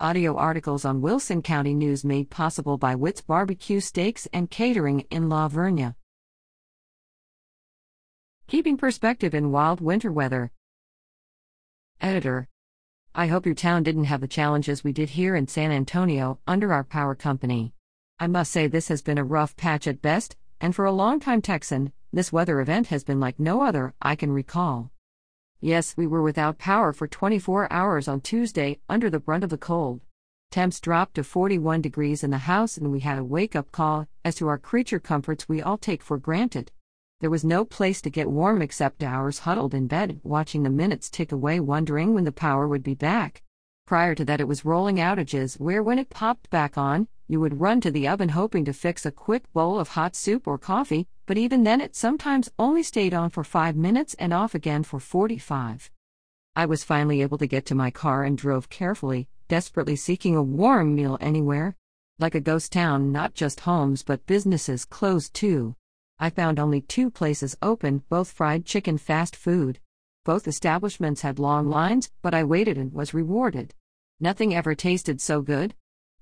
Audio articles on Wilson County News made possible by Witt's Barbecue Steaks and Catering in La Vernia. Keeping perspective in wild winter weather. Editor I hope your town didn't have the challenges we did here in San Antonio under our power company. I must say this has been a rough patch at best, and for a longtime Texan, this weather event has been like no other I can recall. Yes, we were without power for 24 hours on Tuesday under the brunt of the cold. Temps dropped to 41 degrees in the house, and we had a wake up call as to our creature comforts we all take for granted. There was no place to get warm except ours huddled in bed, watching the minutes tick away, wondering when the power would be back. Prior to that, it was rolling outages where, when it popped back on, you would run to the oven hoping to fix a quick bowl of hot soup or coffee, but even then it sometimes only stayed on for five minutes and off again for 45. I was finally able to get to my car and drove carefully, desperately seeking a warm meal anywhere. Like a ghost town, not just homes but businesses closed too. I found only two places open, both fried chicken fast food. Both establishments had long lines, but I waited and was rewarded. Nothing ever tasted so good.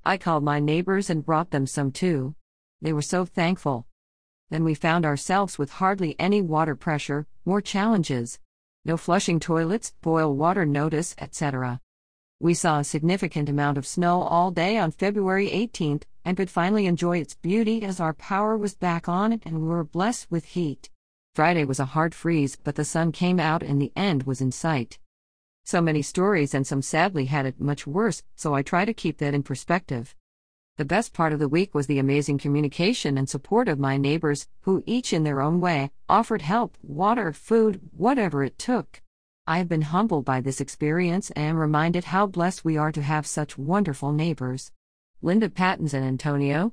I called my neighbors and brought them some too. They were so thankful. Then we found ourselves with hardly any water pressure, more challenges. No flushing toilets, boil water notice, etc. We saw a significant amount of snow all day on February 18th and could finally enjoy its beauty as our power was back on and we were blessed with heat. Friday was a hard freeze, but the sun came out and the end was in sight. So many stories, and some sadly had it much worse, so I try to keep that in perspective. The best part of the week was the amazing communication and support of my neighbors, who each in their own way offered help, water, food, whatever it took. I have been humbled by this experience and reminded how blessed we are to have such wonderful neighbors. Linda Patton, San Antonio,